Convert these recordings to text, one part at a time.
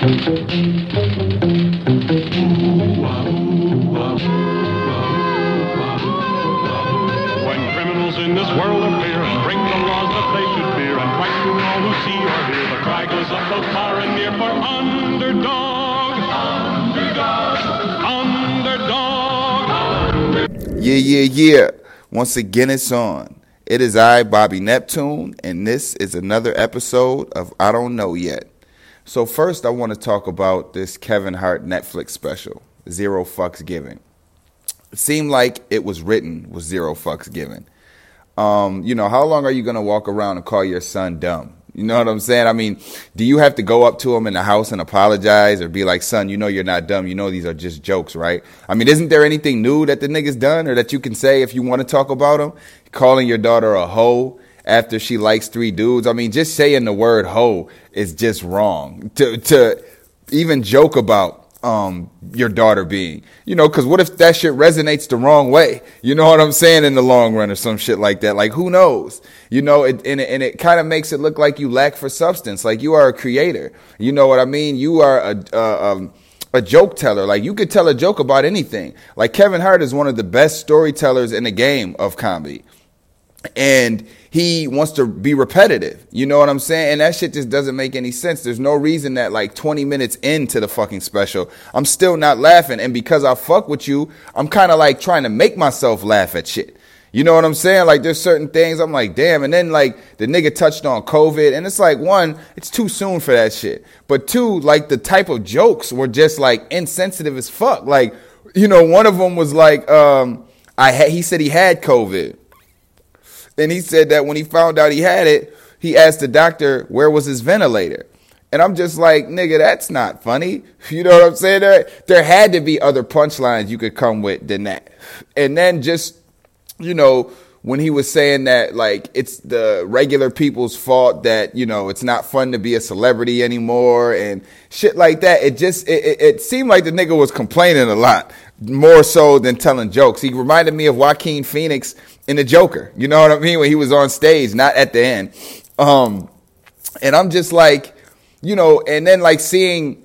When criminals in this world appear and the laws that they should fear and frighten all who see or hear, the cry goes up both far and near for underdog. Underdog. Underdog. Yeah, yeah, yeah. Once again, it's on. It is I, Bobby Neptune, and this is another episode of I Don't Know Yet. So, first, I want to talk about this Kevin Hart Netflix special, Zero Fucks Given. It seemed like it was written with zero fucks given. Um, you know, how long are you going to walk around and call your son dumb? You know what I'm saying? I mean, do you have to go up to him in the house and apologize or be like, son, you know you're not dumb. You know these are just jokes, right? I mean, isn't there anything new that the nigga's done or that you can say if you want to talk about him? Calling your daughter a hoe after she likes three dudes. I mean, just saying the word hoe is just wrong. To, to even joke about um your daughter being you know because what if that shit resonates the wrong way? You know what i'm saying? In the long run or some shit like that. Like who knows? You know it and it, and it kind of makes it look like you lack for substance. Like you are a creator. You know what i mean? You are a uh, um, a joke teller. Like you could tell a joke about anything. Like kevin hart is one of the best storytellers in the game of comedy and he wants to be repetitive. You know what I'm saying? And that shit just doesn't make any sense. There's no reason that like 20 minutes into the fucking special, I'm still not laughing. And because I fuck with you, I'm kind of like trying to make myself laugh at shit. You know what I'm saying? Like there's certain things I'm like, damn. And then like the nigga touched on COVID and it's like one, it's too soon for that shit. But two, like the type of jokes were just like insensitive as fuck. Like, you know, one of them was like, um, I had, he said he had COVID. And he said that when he found out he had it, he asked the doctor, where was his ventilator? And I'm just like, nigga, that's not funny. You know what I'm saying? There, there had to be other punchlines you could come with than that. And then just, you know, when he was saying that like it's the regular people's fault that you know it's not fun to be a celebrity anymore and shit like that it just it, it, it, seemed like the nigga was complaining a lot more so than telling jokes he reminded me of joaquin phoenix in the joker you know what i mean when he was on stage not at the end um and i'm just like you know and then like seeing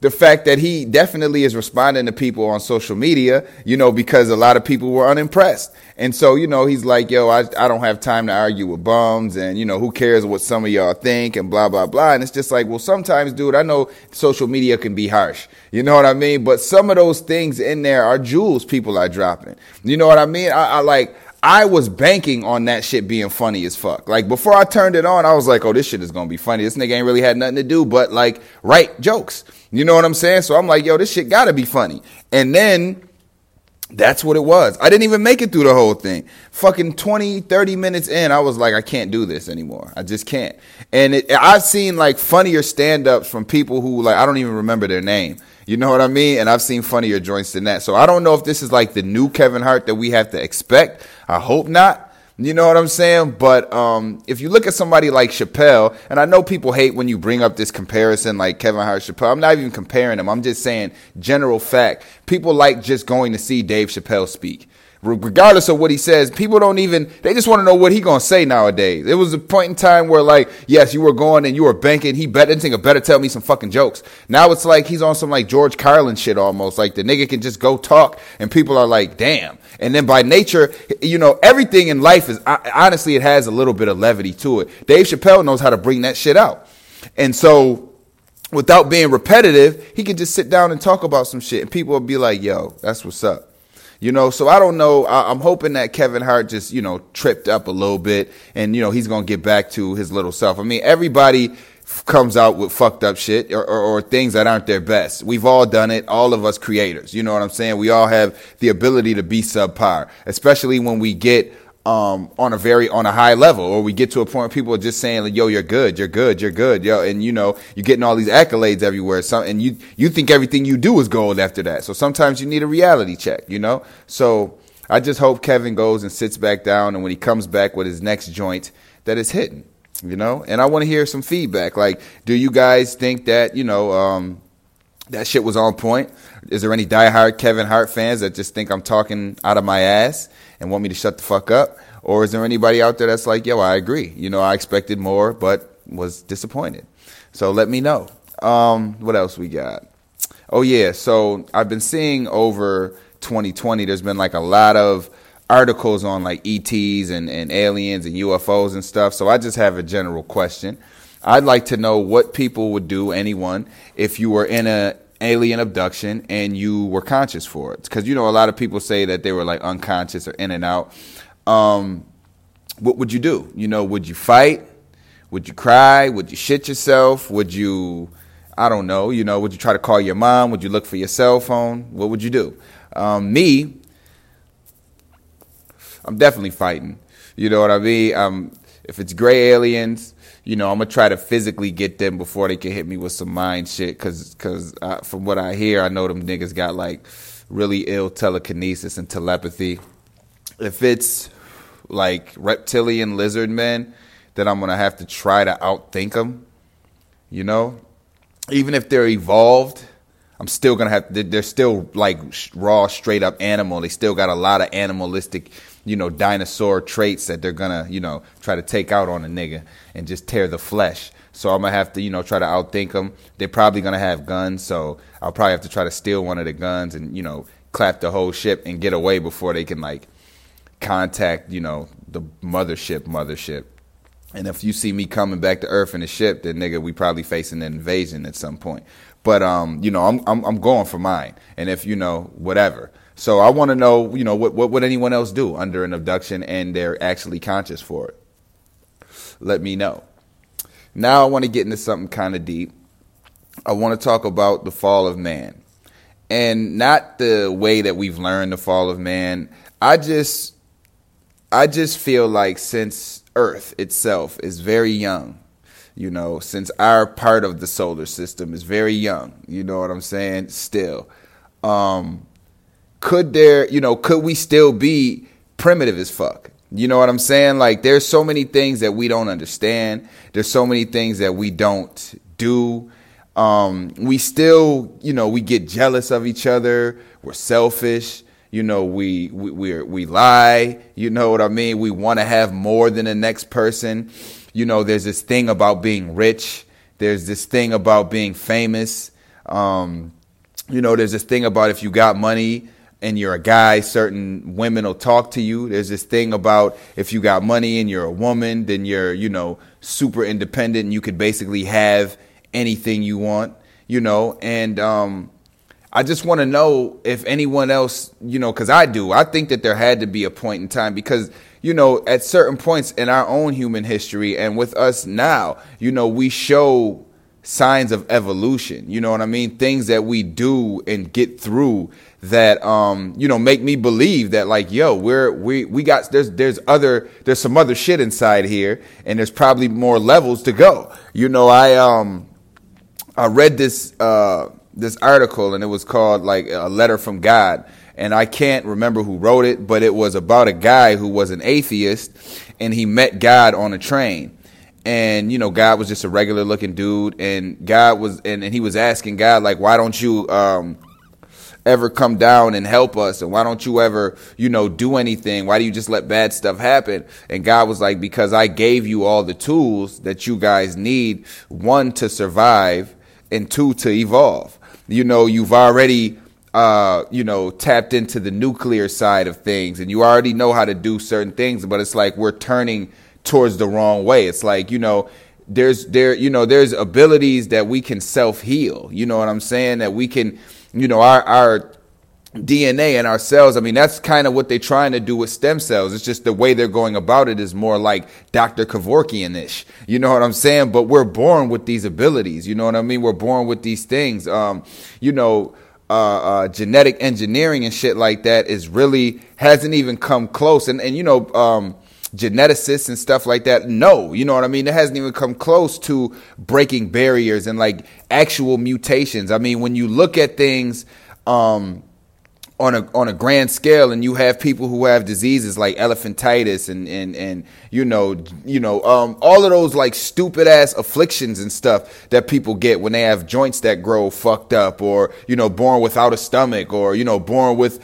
the fact that he definitely is responding to people on social media, you know, because a lot of people were unimpressed. And so, you know, he's like, yo, I, I don't have time to argue with bums and, you know, who cares what some of y'all think and blah, blah, blah. And it's just like, well, sometimes, dude, I know social media can be harsh. You know what I mean? But some of those things in there are jewels people are dropping. You know what I mean? I, I like, I was banking on that shit being funny as fuck. Like before I turned it on, I was like, oh, this shit is gonna be funny. This nigga ain't really had nothing to do but like write jokes. You know what I'm saying? So I'm like, yo, this shit gotta be funny. And then that's what it was. I didn't even make it through the whole thing. Fucking 20, 30 minutes in, I was like, I can't do this anymore. I just can't. And it, I've seen like funnier stand ups from people who like, I don't even remember their name. You know what I mean? And I've seen funnier joints than that. So I don't know if this is like the new Kevin Hart that we have to expect. I hope not. You know what I'm saying? But um, if you look at somebody like Chappelle, and I know people hate when you bring up this comparison, like Kevin Hart, Chappelle. I'm not even comparing them. I'm just saying general fact. People like just going to see Dave Chappelle speak regardless of what he says, people don't even they just want to know what he gonna say nowadays. It was a point in time where like, yes, you were going and you were banking. He bet think better tell me some fucking jokes. Now it's like he's on some like George Carlin shit almost. Like the nigga can just go talk and people are like, damn. And then by nature, you know, everything in life is honestly it has a little bit of levity to it. Dave Chappelle knows how to bring that shit out. And so without being repetitive, he could just sit down and talk about some shit and people will be like, yo, that's what's up. You know, so I don't know. I, am hoping that Kevin Hart just, you know, tripped up a little bit and, you know, he's going to get back to his little self. I mean, everybody f- comes out with fucked up shit or, or, or, things that aren't their best. We've all done it. All of us creators. You know what I'm saying? We all have the ability to be subpar, especially when we get um, on a very on a high level, or we get to a point where people are just saying, like, "Yo, you're good, you're good, you're good, yo," and you know you're getting all these accolades everywhere. Some, and you you think everything you do is gold after that. So sometimes you need a reality check, you know. So I just hope Kevin goes and sits back down, and when he comes back with his next joint, that is hitting, you know. And I want to hear some feedback. Like, do you guys think that you know? Um, that shit was on point. Is there any diehard Kevin Hart fans that just think I'm talking out of my ass? and want me to shut the fuck up? Or is there anybody out there that's like, yo, I agree. You know, I expected more, but was disappointed. So let me know. Um, what else we got? Oh yeah, so I've been seeing over 2020. There's been like a lot of articles on like ETs and, and aliens and UFOs and stuff. So I just have a general question. I'd like to know what people would do, anyone, if you were in a alien abduction and you were conscious for it. Because you know a lot of people say that they were like unconscious or in and out. Um, what would you do? You know, would you fight? Would you cry? Would you shit yourself? Would you, I don't know, you know, would you try to call your mom? Would you look for your cell phone? What would you do? Um, me, I'm definitely fighting. You know what I mean? Um, if it's gray aliens, you know, I'm gonna try to physically get them before they can hit me with some mind shit. Cause, cause uh, from what I hear, I know them niggas got like really ill telekinesis and telepathy. If it's like reptilian lizard men, then I'm gonna have to try to outthink them. You know, even if they're evolved, I'm still gonna have. They're still like raw, straight up animal. They still got a lot of animalistic you know, dinosaur traits that they're gonna, you know, try to take out on a nigga and just tear the flesh. So I'm gonna have to, you know, try to outthink them. They're probably gonna have guns, so I'll probably have to try to steal one of the guns and, you know, clap the whole ship and get away before they can like contact, you know, the mothership, mothership. And if you see me coming back to Earth in a ship, then nigga, we probably facing an invasion at some point. But um, you know, I'm I'm I'm going for mine. And if you know, whatever. So I want to know, you know, what, what would anyone else do under an abduction and they're actually conscious for it? Let me know. Now I want to get into something kind of deep. I want to talk about the fall of man. And not the way that we've learned the fall of man. I just I just feel like since Earth itself is very young, you know, since our part of the solar system is very young, you know what I'm saying? Still. Um, could there, you know, could we still be primitive as fuck? You know what I'm saying? Like there's so many things that we don't understand. There's so many things that we don't do. Um, we still, you know, we get jealous of each other. We're selfish. You know, we we we, we lie. You know what I mean? We want to have more than the next person. You know, there's this thing about being rich. There's this thing about being famous. Um, you know, there's this thing about if you got money, and you're a guy, certain women will talk to you. There's this thing about if you got money and you're a woman, then you're, you know, super independent and you could basically have anything you want, you know, and um, I just want to know if anyone else, you know, because I do. I think that there had to be a point in time because, you know, at certain points in our own human history and with us now, you know, we show signs of evolution. You know what I mean? Things that we do and get through that um you know make me believe that like yo we're we we got there's there's other there's some other shit inside here and there's probably more levels to go you know i um i read this uh this article and it was called like a letter from god and i can't remember who wrote it but it was about a guy who was an atheist and he met god on a train and you know god was just a regular looking dude and god was and, and he was asking god like why don't you um ever come down and help us? And why don't you ever, you know, do anything? Why do you just let bad stuff happen? And God was like, because I gave you all the tools that you guys need, one, to survive, and two, to evolve. You know, you've already, uh, you know, tapped into the nuclear side of things and you already know how to do certain things, but it's like we're turning towards the wrong way. It's like, you know, there's there you know there's abilities that we can self heal you know what i'm saying that we can you know, our, our DNA and our cells. I mean, that's kind of what they're trying to do with stem cells. It's just the way they're going about it is more like Dr. Kevorkian ish. You know what I'm saying? But we're born with these abilities. You know what I mean? We're born with these things. Um, you know, uh, uh, genetic engineering and shit like that is really hasn't even come close. And, and you know, um, geneticists and stuff like that. No, you know what I mean? It hasn't even come close to breaking barriers and like actual mutations. I mean, when you look at things, um, on a on a grand scale and you have people who have diseases like elephantitis and and and you know you know um, all of those like stupid ass afflictions and stuff that people get when they have joints that grow fucked up or you know born without a stomach or you know born with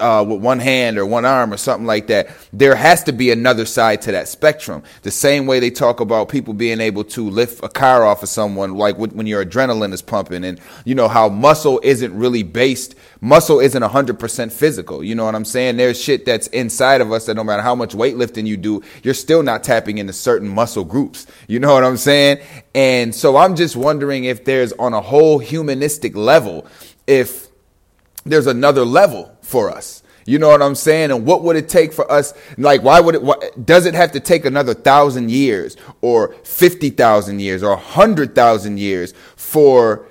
uh, with one hand or one arm or something like that. There has to be another side to that spectrum. The same way they talk about people being able to lift a car off of someone like when your adrenaline is pumping and you know how muscle isn't really based muscle isn't 100% physical. You know what I'm saying? There's shit that's inside of us that no matter how much weightlifting you do, you're still not tapping into certain muscle groups. You know what I'm saying? And so I'm just wondering if there's on a whole humanistic level, if there's another level for us. You know what I'm saying? And what would it take for us? Like, why would it, what, does it have to take another thousand years or 50,000 years or 100,000 years for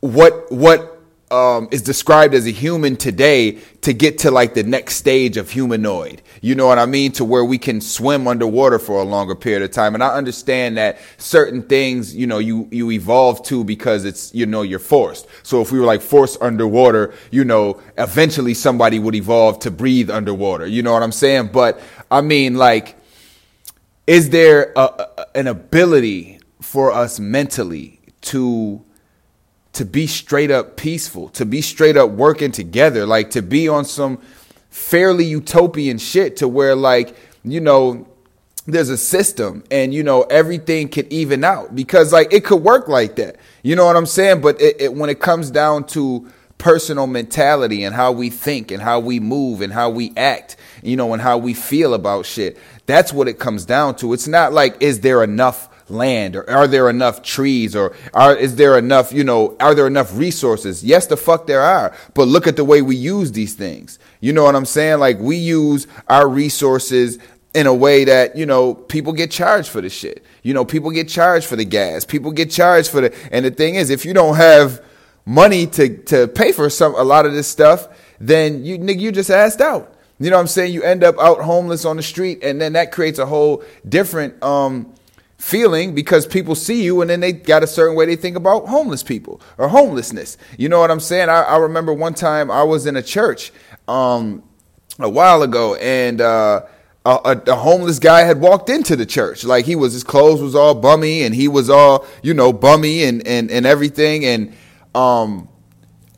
what, what um, is described as a human today to get to like the next stage of humanoid. You know what I mean? To where we can swim underwater for a longer period of time. And I understand that certain things, you know, you, you evolve to because it's, you know, you're forced. So if we were like forced underwater, you know, eventually somebody would evolve to breathe underwater. You know what I'm saying? But I mean, like, is there a, a, an ability for us mentally to to be straight up peaceful, to be straight up working together, like to be on some fairly utopian shit to where like, you know, there's a system and you know everything could even out because like it could work like that. You know what I'm saying? But it, it, when it comes down to personal mentality and how we think and how we move and how we act, you know, and how we feel about shit, that's what it comes down to. It's not like is there enough land or are there enough trees or are is there enough you know are there enough resources? Yes the fuck there are but look at the way we use these things. You know what i'm saying? Like we use our resources in a way that you know people get charged for the shit. You know people get charged for the gas. People get charged for the and the thing is if you don't have money to to pay for some a lot of this stuff then you nigga you just asked out. You know what i'm saying? You end up out homeless on the street and then that creates a whole different um feeling because people see you and then they got a certain way they think about homeless people or homelessness. You know what I'm saying? I, I remember one time I was in a church um, a while ago and uh, a, a, homeless guy had walked into the church. Like he was, his clothes was all bummy and he was all, you know, bummy and, and, and everything. And um,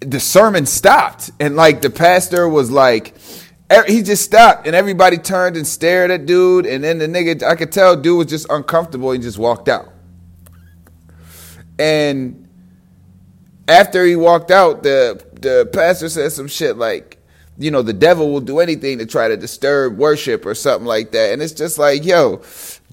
the sermon stopped and like the pastor was like, he just stopped and everybody turned and stared at dude and then the nigga i could tell dude was just uncomfortable and just walked out and after he walked out the the pastor said some shit like you know the devil will do anything to try to disturb worship or something like that and it's just like yo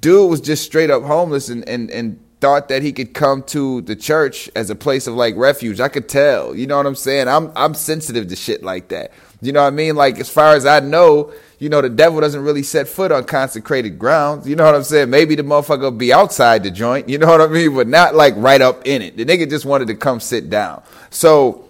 dude was just straight up homeless and and and thought that he could come to the church as a place of like refuge. I could tell. You know what I'm saying? I'm I'm sensitive to shit like that. You know what I mean? Like as far as I know, you know, the devil doesn't really set foot on consecrated grounds. You know what I'm saying? Maybe the motherfucker be outside the joint, you know what I mean? But not like right up in it. The nigga just wanted to come sit down. So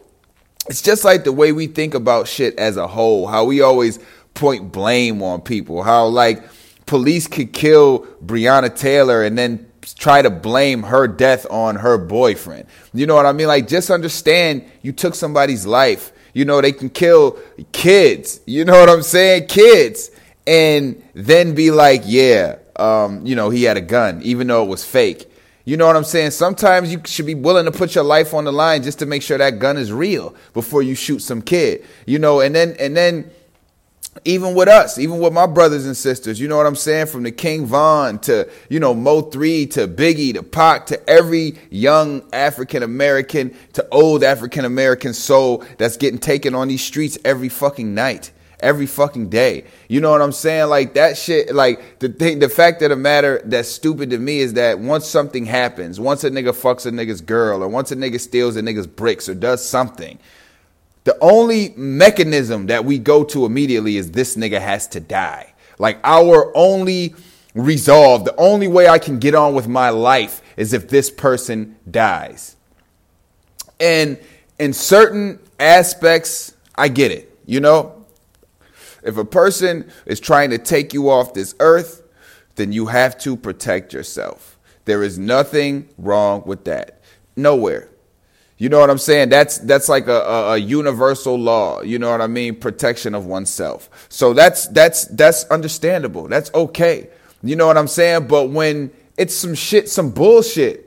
it's just like the way we think about shit as a whole, how we always point blame on people, how like police could kill Breonna Taylor and then try to blame her death on her boyfriend. You know what I mean? Like just understand you took somebody's life you know, they can kill kids. You know what I'm saying? Kids. And then be like, yeah, um, you know, he had a gun, even though it was fake. You know what I'm saying? Sometimes you should be willing to put your life on the line just to make sure that gun is real before you shoot some kid. You know, and then and then even with us, even with my brothers and sisters, you know what I'm saying? From the King Von to, you know, Mo 3 to Biggie to Pac to every young African American to old African American soul that's getting taken on these streets every fucking night. Every fucking day. You know what I'm saying? Like that shit, like the thing, the fact of the matter that's stupid to me is that once something happens, once a nigga fucks a nigga's girl, or once a nigga steals a nigga's bricks or does something, the only mechanism that we go to immediately is this nigga has to die. Like our only resolve, the only way I can get on with my life is if this person dies. And in certain aspects, I get it. You know, if a person is trying to take you off this earth, then you have to protect yourself. There is nothing wrong with that. Nowhere. You know what I'm saying? That's that's like a, a, a, universal law. You know what I mean? Protection of oneself. So that's that's that's understandable. That's okay. You know what I'm saying? But when it's some shit, some bullshit.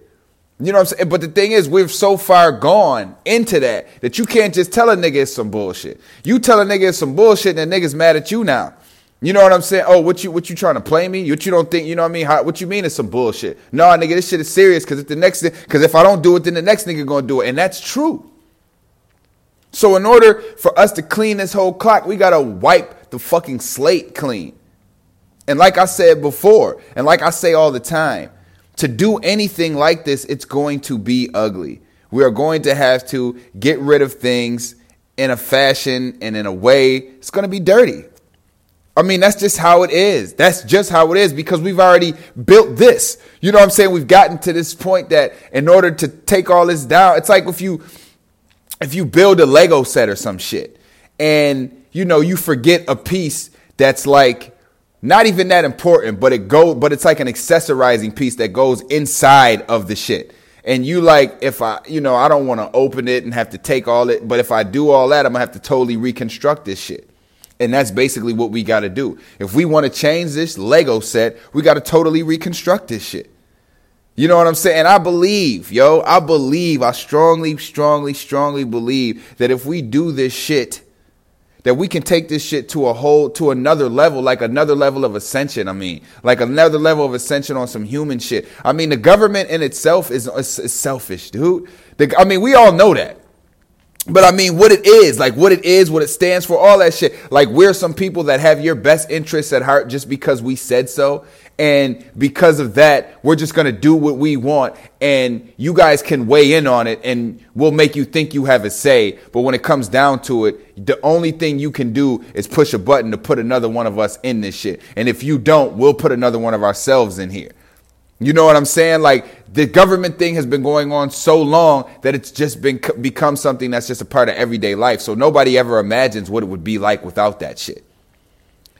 You know what I'm saying? But the thing is, we've so far gone into that that you can't just tell a nigga it's some bullshit. You tell a nigga it's some bullshit and the nigga's mad at you now. You know what I'm saying? Oh, what you what you trying to play me? What you don't think? You know what I mean? How, what you mean is some bullshit? No, nigga, this shit is serious because if the next because if I don't do it, then the next nigga gonna do it, and that's true. So in order for us to clean this whole clock, we gotta wipe the fucking slate clean. And like I said before, and like I say all the time, to do anything like this, it's going to be ugly. We are going to have to get rid of things in a fashion and in a way it's going to be dirty. I mean, that's just how it is. That's just how it is because we've already built this. You know what I'm saying? We've gotten to this point that in order to take all this down, it's like if you if you build a Lego set or some shit and you know, you forget a piece that's like not even that important, but it go but it's like an accessorizing piece that goes inside of the shit. And you like if I, you know, I don't want to open it and have to take all it, but if I do all that, I'm going to have to totally reconstruct this shit. And that's basically what we got to do. If we want to change this Lego set, we got to totally reconstruct this shit. You know what I'm saying? I believe, yo, I believe, I strongly, strongly, strongly believe that if we do this shit, that we can take this shit to a whole, to another level, like another level of ascension. I mean, like another level of ascension on some human shit. I mean, the government in itself is, is, is selfish, dude. The, I mean, we all know that. But I mean, what it is, like what it is, what it stands for, all that shit. Like, we're some people that have your best interests at heart just because we said so. And because of that, we're just to do what we want. And you guys can weigh in on it and we'll make you think you have a say. But when it comes down to it, the only thing you can do is push a button to put another one of us in this shit. And if you don't, we'll put another one of ourselves in here. You know what I'm saying? Like the government thing has been going on so long that it's just been become something that's just a part of everyday life. So nobody ever imagines what it would be like without that shit.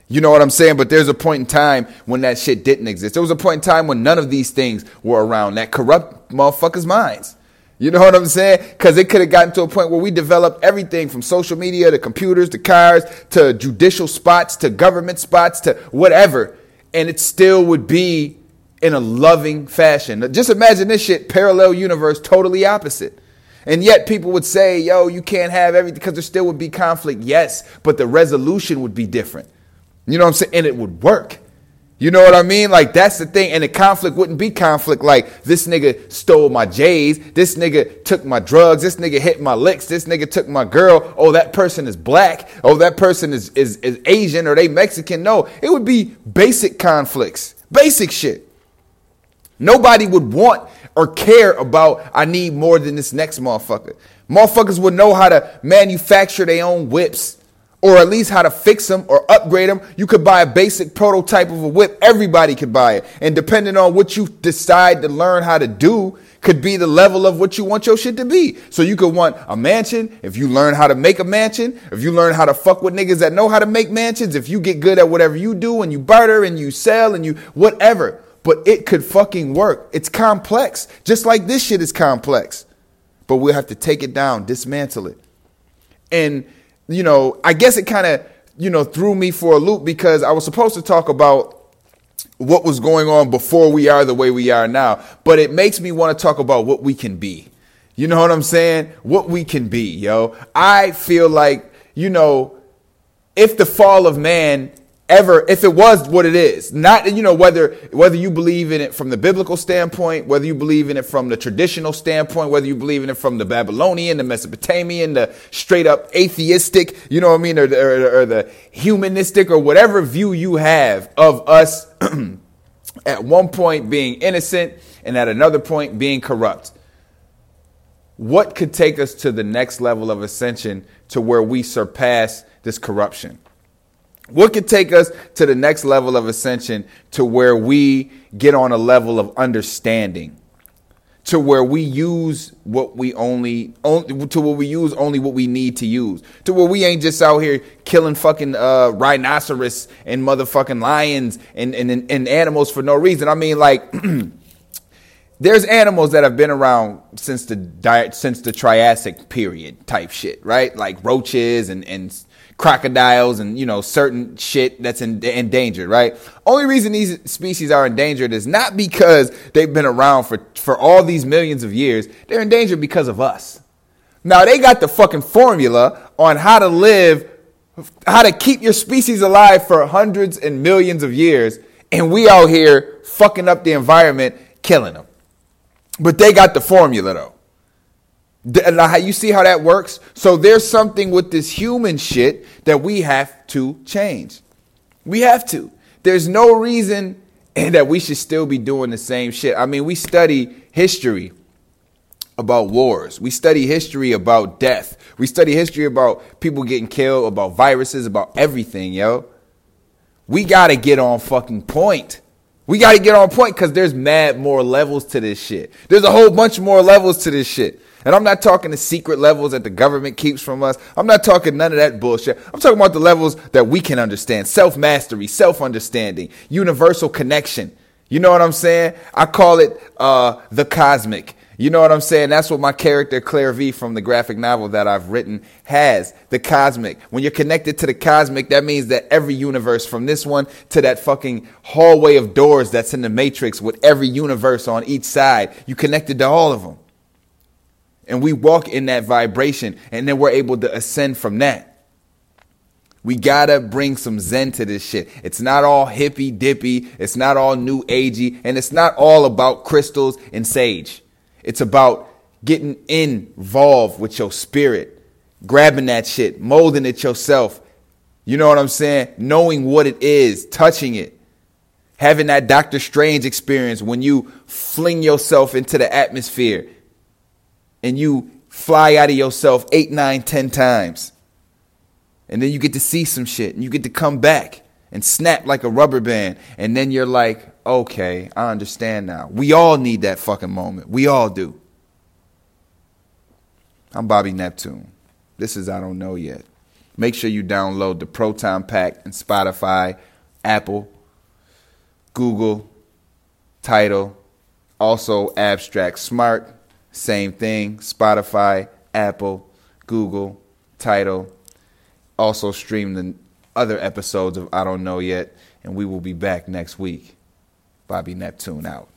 You know what I'm saying? But there's a point in time when that shit didn't exist. There was a point in time when none of these things were around that corrupt motherfuckers' minds. You know what I'm saying? Because it could have gotten to a point where we developed everything from social media to computers to cars to judicial spots to government spots to whatever. And it still would be in a loving fashion. Just imagine this shit, parallel universe, totally opposite. And yet people would say, yo, you can't have everything because there still would be conflict. Yes, but the resolution would be different. You know what I'm saying? And it would work. You know what I mean? Like that's the thing. And the conflict wouldn't be conflict like this nigga stole my J's, this nigga took my drugs, this nigga hit my licks, this nigga took my girl. Oh, that person is black. Oh, that person is is, is Asian or they Mexican. No, it would be basic conflicts. Basic shit. Nobody would want or care about, I need more than this next motherfucker. Motherfuckers would know how to manufacture their own whips or at least how to fix them or upgrade them. You could buy a basic prototype of a whip. Everybody could buy it. And depending on what you decide to learn how to do, could be the level of what you want your shit to be. So you could want a mansion if you learn how to make a mansion, if you learn how to fuck with niggas that know how to make mansions, if you get good at whatever you do and you barter and you sell and you whatever but it could fucking work. It's complex, just like this shit is complex. But we'll have to take it down, dismantle it. And, you know, I guess it kind of, you know, threw me for a loop because I was supposed to talk about what was going on before we are the way we are now. But it makes me want to talk about what we can be. You know what I'm saying? What we can be, yo. I feel like, you know, if the fall of man ever if it was what it is not you know whether whether you believe in it from the biblical standpoint whether you believe in it from the traditional standpoint whether you believe in it from the babylonian the mesopotamian the straight up atheistic you know what i mean or, or, or the humanistic or whatever view you have of us at one point being innocent and at another point being corrupt. What could take us to the next level of ascension to where we surpass this corruption what could take us to the next level of ascension to where we get on a level of understanding? To where we use what we only, to where we use only what we need to use. To where we ain't just out here killing fucking uh, rhinoceros and motherfucking lions and, and, and animals for no reason. I mean, like, there's animals that have been around since the since the Triassic period type shit, right? Like roaches and and crocodiles and you know certain shit that's in, endangered, right? Only reason these species are endangered is not because they've been around for for all these millions of years. They're endangered because of us. Now they got the fucking formula on how to live, how to keep your species alive for hundreds and millions of years, and we out here fucking up the environment, killing them. But they got the formula though. You see how that works? So there's something with this human shit that we have to change. We have to. There's no reason that we should still be doing the same shit. I mean, we study history about wars. We study history about death. We study history about people getting killed, about viruses, about everything, yo. We got to get on fucking point. We got to get on point because there's mad more levels to this shit. There's a whole bunch more levels to this shit. And I'm not talking the secret levels that the government keeps from us. I'm not talking none of that bullshit. I'm talking about the levels that we can understand self mastery, self understanding, universal connection. You know what I'm saying? I call it uh, the cosmic. You know what I'm saying? That's what my character Claire V from the graphic novel that I've written has. The cosmic. When you're connected to the cosmic, that means that every universe from this one to that fucking hallway of doors that's in the matrix with every universe on each side, you connected to all of them and we walk in that vibration and then we're able to ascend from that. We gotta bring some zen to this shit. It's not all hippy dippy, it's not all new agey, and it's not all about crystals and sage. It's about getting involved with your spirit, grabbing that shit, molding it yourself. You know what I'm saying? Knowing what it is, touching it, having that Doctor Strange experience when you fling yourself into the atmosphere and you fly out of yourself eight, nine, ten times. And then you get to see some shit and you get to come back and snap like a rubber band. And then you're like, okay, I understand now. We all need that fucking moment. We all do. I'm Bobby Neptune. This is I Don't Know Yet. Make sure you download the Proton Pack and Spotify, Apple, Google, Tidal, also Abstract Smart. Same thing. Spotify, Apple, Google, Tidal. Also stream the other episodes of I Don't Know Yet. And we will be back next week. Bobby Neptune out.